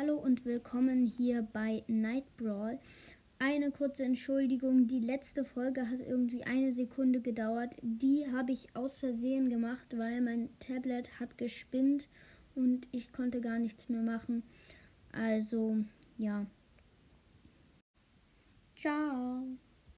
Hallo und willkommen hier bei Night Brawl. Eine kurze Entschuldigung, die letzte Folge hat irgendwie eine Sekunde gedauert. Die habe ich aus Versehen gemacht, weil mein Tablet hat gespinnt und ich konnte gar nichts mehr machen. Also, ja. Ciao.